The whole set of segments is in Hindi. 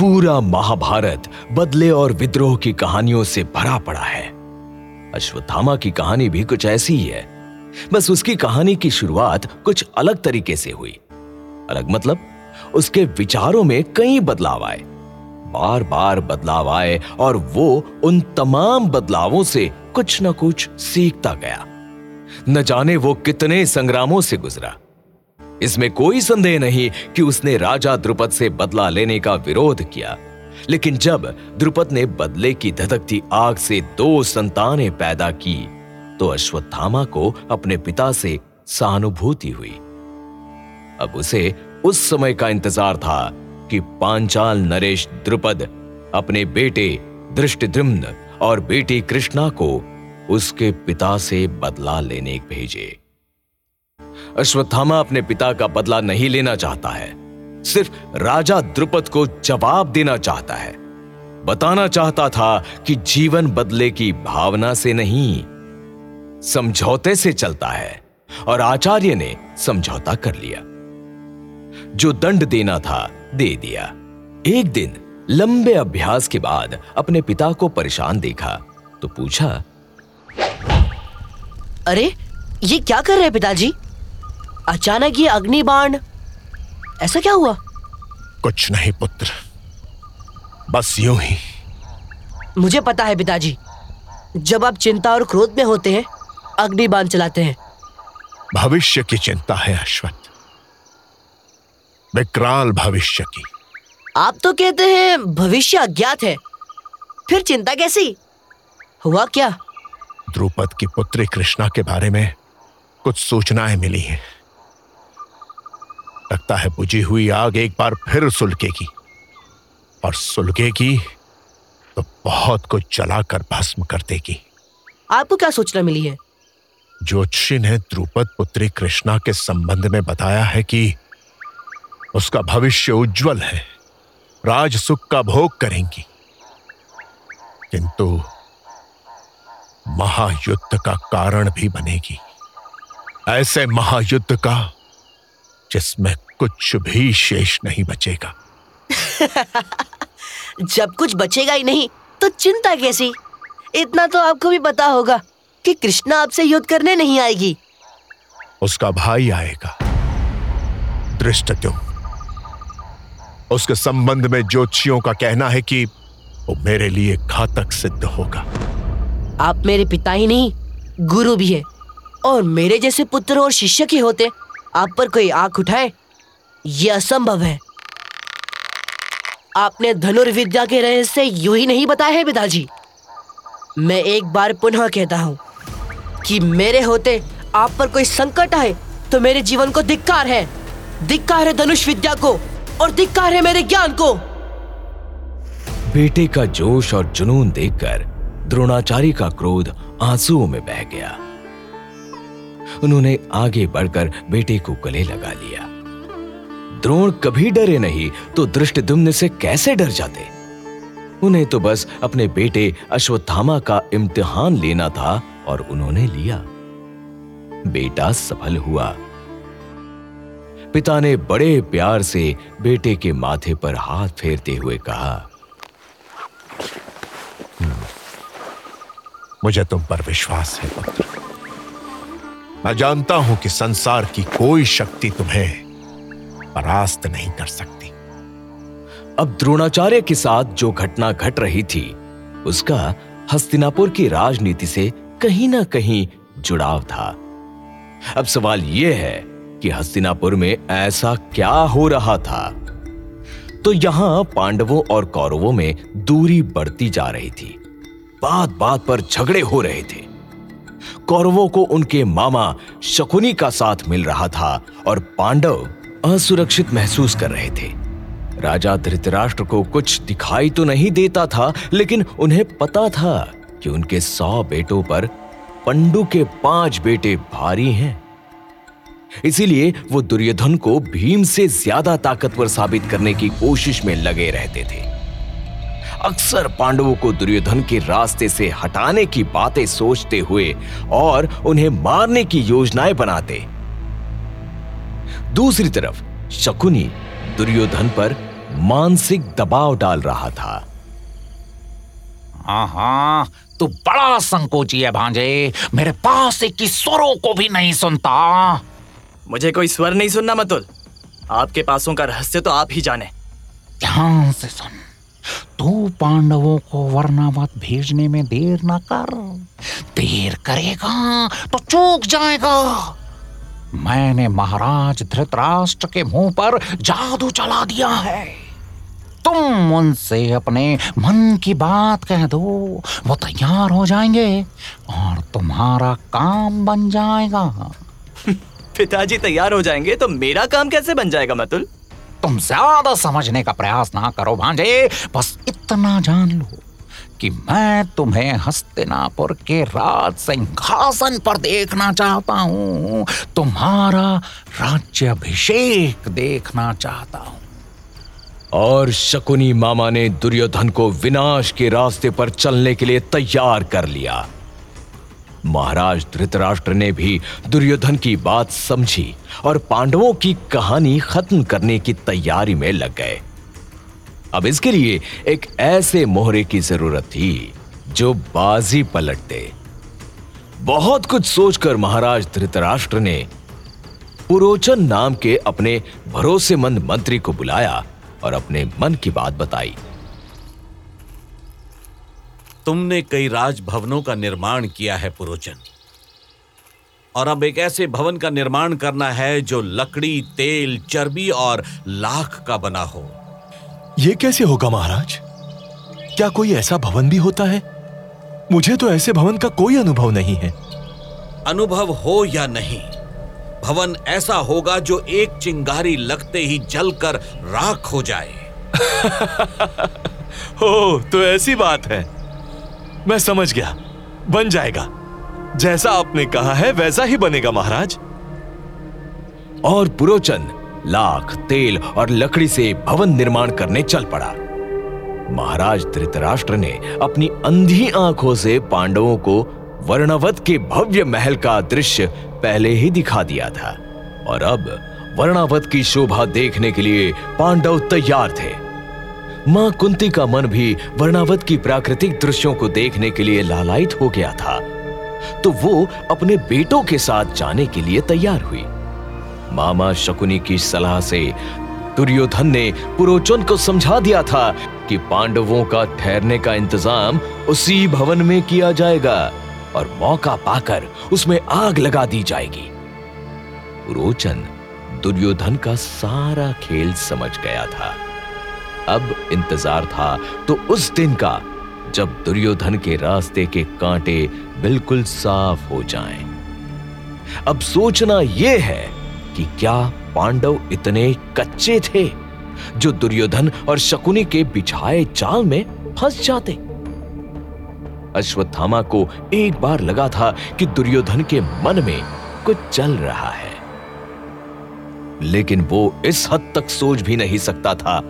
पूरा महाभारत बदले और विद्रोह की कहानियों से भरा पड़ा है। अश्वत्थामा की कहानी भी कुछ ऐसी ही है। बस उसकी कहानी की शुरुआत कुछ अलग तरीके से हुई। अलग मतलब उसके विचारों में कई बदलाव आए। बार बार बदलाव आए और वो उन तमाम बदलावों से कुछ न कुछ सीखता गया। न जाने वो कितने संग्रामों से गुजरा। इसमें कोई संदेह नहीं कि उसने राजा द्रुपद से बदला लेने का विरोध किया। लेकिन जब द्रुपद ने बदले की धधकती आग से दो संतानें पैदा की तो अश्वत्थामा को अपने पिता से सहानुभूति हुई। अब उसे उस समय का इंतज़ार था कि पांचाल नरेश द्रुपद अपने बेटे दृष्टिद्युम्न और बेटी कृष्णा को उसके पिता से बदला लेने भेजे। अश्वत्थामा अपने पिता का बदला नहीं लेना चाहता है। सिर्फ़ राजा द्रुपद को जवाब देना चाहता है। बताना चाहता था कि जीवन बदले की भावना से नहीं, समझौते से चलता है और आचार्य ने समझौता कर लिया। जो दंड देना था, दे दिया। एक दिन, लंबे अभ्यास के बाद अपने पिता को परेशान देखा तो पूछा, अरे, ये क्या कर रहे पिताजी? अचानक ये अग्नि बाण ऐसा क्या हुआ? कुछ नहीं पुत्र बस यूँ ही। मुझे पता है पिताजी जब आप चिंता और क्रोध में होते हैं अग्नि बाण चलाते हैं। भविष्य की चिंता है अश्वत्थ। विकराल भविष्य की। आप तो कहते हैं भविष्य अज्ञात है फिर चिंता कैसी? हुआ क्या? द्रुपद की पुत्री कृष्णा के बारे में कुछ सूचनाएँ मिली हैं। लगता है बुझी हुई आग एक बार फिर सुलगेगी और सुलगेगी तो बहुत कुछ जलाकर भस्म कर देगी। आपको क्या सूचना मिली है? ज्योतिषी ने द्रुपद पुत्री कृष्णा के संबंध में बताया है कि उसका भविष्य उज्जवल है। राज सुख का भोग करेंगी। किंतु महायुद्ध का कारण भी बनेगी। ऐसे महायुद्ध का जिसमें कुछ भी शेष नहीं बचेगा। जब कुछ बचेगा ही नहीं तो चिंता कैसी? इतना तो आपको भी पता होगा कि कृष्णा आपसे युद्ध करने नहीं आएगी। उसका भाई आएगा। दृष्टद्युम उसके संबंध में ज्योतिषियों का कहना है कि वो मेरे लिए घातक सिद्ध होगा। आप मेरे पिता ही नहीं गुरु भी है और मेरे जैसे पुत्र और शिष्य के होते आप पर कोई आँख उठाए? ये असंभव है। आपने धनुर्विद्या के रहस्य यूँ ही नहीं बताया है, पिताजी। मैं एक बार पुनः कहता हूँ कि मेरे होते आप पर कोई संकट आए तो मेरे जीवन को धिक्कार है। धिक्कार है धनुष विद्या को, और धिक्कार है मेरे ज्ञान को। बेटे का जोश और जुनून देखकर द्रोणाचार्य का क्रोध आंसुओं में बह गया। उन्होंने आगे बढ़कर बेटे को गले लगा लिया। द्रोण कभी डरे नहीं तो दृष्टदुम्न से कैसे डर जाते? उन्हें तो बस अपने बेटे अश्वत्थामा का इम्तिहान लेना था और उन्होंने लिया। बेटा सफल हुआ। पिता ने बड़े प्यार से बेटे के माथे पर हाथ फेरते हुए कहा मुझे तुम पर विश्वास है, पुत्र। मैं जानता हूँ कि संसार की कोई शक्ति तुम्हें परास्त नहीं कर सकती। अब द्रोणाचार्य के साथ जो घटना घट रही थी, उसका हस्तिनापुर की राजनीति से कहीं ना कहीं जुड़ाव था। अब सवाल यह है कि हस्तिनापुर में ऐसा क्या हो रहा था? तो यहाँ पांडवों और कौरवों में दूरी बढ़ती जा रही थी। बात बात पर झगड़े हो रहे थे। कौरवों को उनके मामा शकुनी का साथ मिल रहा था और पांडव असुरक्षित महसूस कर रहे थे। राजा धृतराष्ट्र को कुछ दिखाई तो नहीं देता था, लेकिन उन्हें पता था कि उनके सौ बेटों पर पंडु के पाँच बेटे भारी हैं। इसीलिए वो दुर्योधन को भीम से ज़्यादा ताकतवर साबित करने की कोशिश में लगे रहते थे। अक्सर पांडवों को दुर्योधन के रास्ते से हटाने की बातें सोचते हुए और उन्हें मारने की योजनाएँ बनाते। दूसरी तरफ़ शकुनी दुर्योधन पर मानसिक दबाव डाल रहा था। हाँ तू बड़ा संकोची है भांजे। मेरे पास एक की स्वरों को भी नहीं सुनता। मुझे कोई स्वर नहीं सुनना मतुल। आपके पासों का रहस्य तो आप ही जाने। ध्यान से सुन। तू पांडवों को वर्णावत भेजने में देर ना कर। देर करेगा तो चूक जाएगा। मैंने महाराज धृतराष्ट्र के मुँह पर जादू चला दिया है। तुम उनसे अपने मन की बात कह दो वो तैयार हो जाएँगे और तुम्हारा काम बन जाएगा। पिताजी तैयार हो जाएँगे तो मेरा काम कैसे बन जाएगा मतुल? तुम ज़्यादा समझने का प्रयास ना करो भांजे। बस इतना जान लो कि मैं तुम्हें हस्तिनापुर के राज सिंहासन पर देखना चाहता हूँ। तुम्हारा राज्याभिषेक देखना चाहता हूँ। और शकुनी मामा ने दुर्योधन को विनाश के रास्ते पर चलने के लिए तैयार कर लिया। महाराज धृतराष्ट्र ने भी दुर्योधन की बात समझी और पांडवों की कहानी खत्म करने की तैयारी में लग गए। अब इसके लिए एक ऐसे मोहरे की ज़रूरत थी, जो बाजी पलट दे। बहुत कुछ सोचकर महाराज धृतराष्ट्र ने पुरोचन नाम के अपने भरोसेमंद मंत्री को बुलाया और अपने मन की बात बताई। तुमने कई राजभवनों का निर्माण किया है, पुरोचन। और अब एक ऐसे भवन का निर्माण करना है, जो लकड़ी, तेल, चर्बी और लाख का बना हो। ये कैसे होगा महाराज? क्या कोई ऐसा भवन भी होता है? मुझे तो ऐसे भवन का कोई अनुभव नहीं है। अनुभव हो या नहीं भवन ऐसा होगा जो एक चिंगारी लगते ही जलकर राख हो जाए। हो तो ऐसी बात है। मैं समझ गया। बन जाएगा। जैसा आपने कहा है वैसा ही बनेगा महाराज। और पुरोचन लाख, तेल और लकड़ी से भवन निर्माण करने चल पड़ा। महाराज धृतराष्ट्र ने अपनी अंधी आँखों से पांडवों को वर्णवत के भव्य महल का दृश्य पहले ही दिखा दिया था। और अब वर्णावत की शोभा देखने के लिए पांडव तैयार थे। माँ कुंती का मन भी वर्णावत की प्राकृतिक दृश्यों को देखने के लिए लालायित हो गया था। तो वो अपने बेटों के साथ जाने के लिए तैयार हुई। मामा शकुनी की सलाह से दुर्योधन ने पुरोचन को समझा दिया था कि पांडवों का ठहरने का इंतज़ाम उसी भवन में किया जाएगा और मौका पाकर उसमें आग लगा दी जाएगी पुरोचन दुर्योधन का सारा खेल समझ गया था अब इंतज़ार था तो उस दिन का, जब दुर्योधन के रास्ते के कांटे बिल्कुल साफ़ हो जाएँ। अब सोचना यह है कि क्या पांडव इतने कच्चे थे, जो दुर्योधन और शकुनी के बिछाए जाल में फंस जाते? अश्वत्थामा को एक बार लगा था कि दुर्योधन के मन में कुछ चल रहा है। लेकिन वो इस हद तक सोच भी नहीं सकता था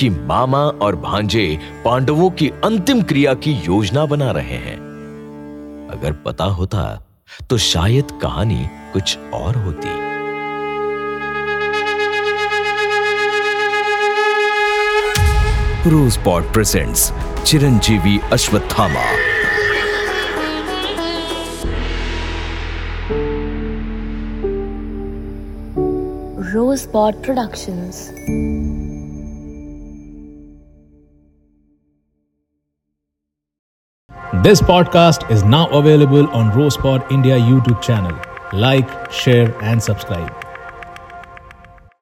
कि मामा और भांजे पांडवों की अंतिम क्रिया की योजना बना रहे हैं। अगर पता होता तो शायद कहानी कुछ और होती। Rose Pod presents Chiranjeevi Ashwathama. Pod Productions. This podcast is now available on Rose Pod India YouTube channel. Like, share, and subscribe.